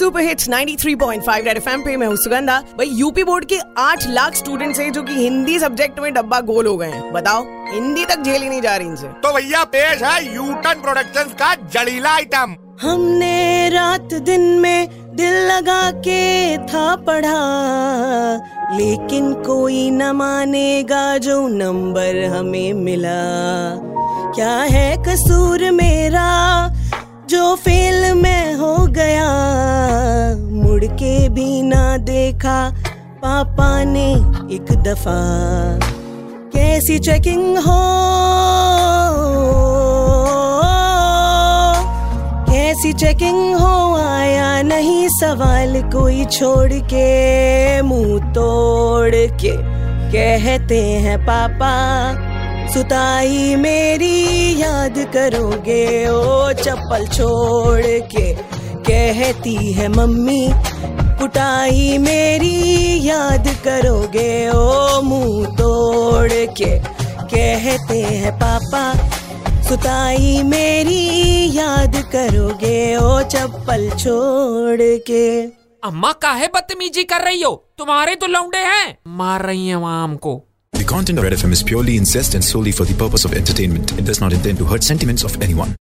Super hits 93.5 red FM पे मैं हूँ सुगंधा। भाई यूपी बोर्ड के 8 लाख स्टूडेंट्स हैं जो कि हिंदी सब्जेक्ट में डब्बा गोल हो गए हैं। बताओ हिंदी तक झेली नहीं जा रही इनसे। तो भैया पेश है यूटन प्रोडक्शंस का जड़ीला आइटम हमने रात दिन में दिल लगा के था पढ़ा लेकिन कोई न मानेगा जो नंबर हमें मिला। क्या है कसूर मेरा जो फेल भी ना देखा, पापा ने एक दफ़ा। कैसी चेकिंग हो? कैसी चेकिंग हो? आया नहीं सवाल कोई छोड़ के, मुँह तोड़ के। कहते हैं, पापा, सुताई मेरी, याद करोगे, ओ चप्पल छोड़ के। कहती है, मम्मी कुटाई मेरी याद करोगे ओ मुँह तोड़ के कहते हैं पापा सुताई मेरी याद करोगे ओ चप्पल छोड़ के अम्मा काहे बदतमीजी कर रही हो तुम्हारे तो लौंडे हैं मार रही हैं आम को The content of Red FM is purely incest and solely for the purpose of entertainment. It does not intend to hurt sentiments of anyone.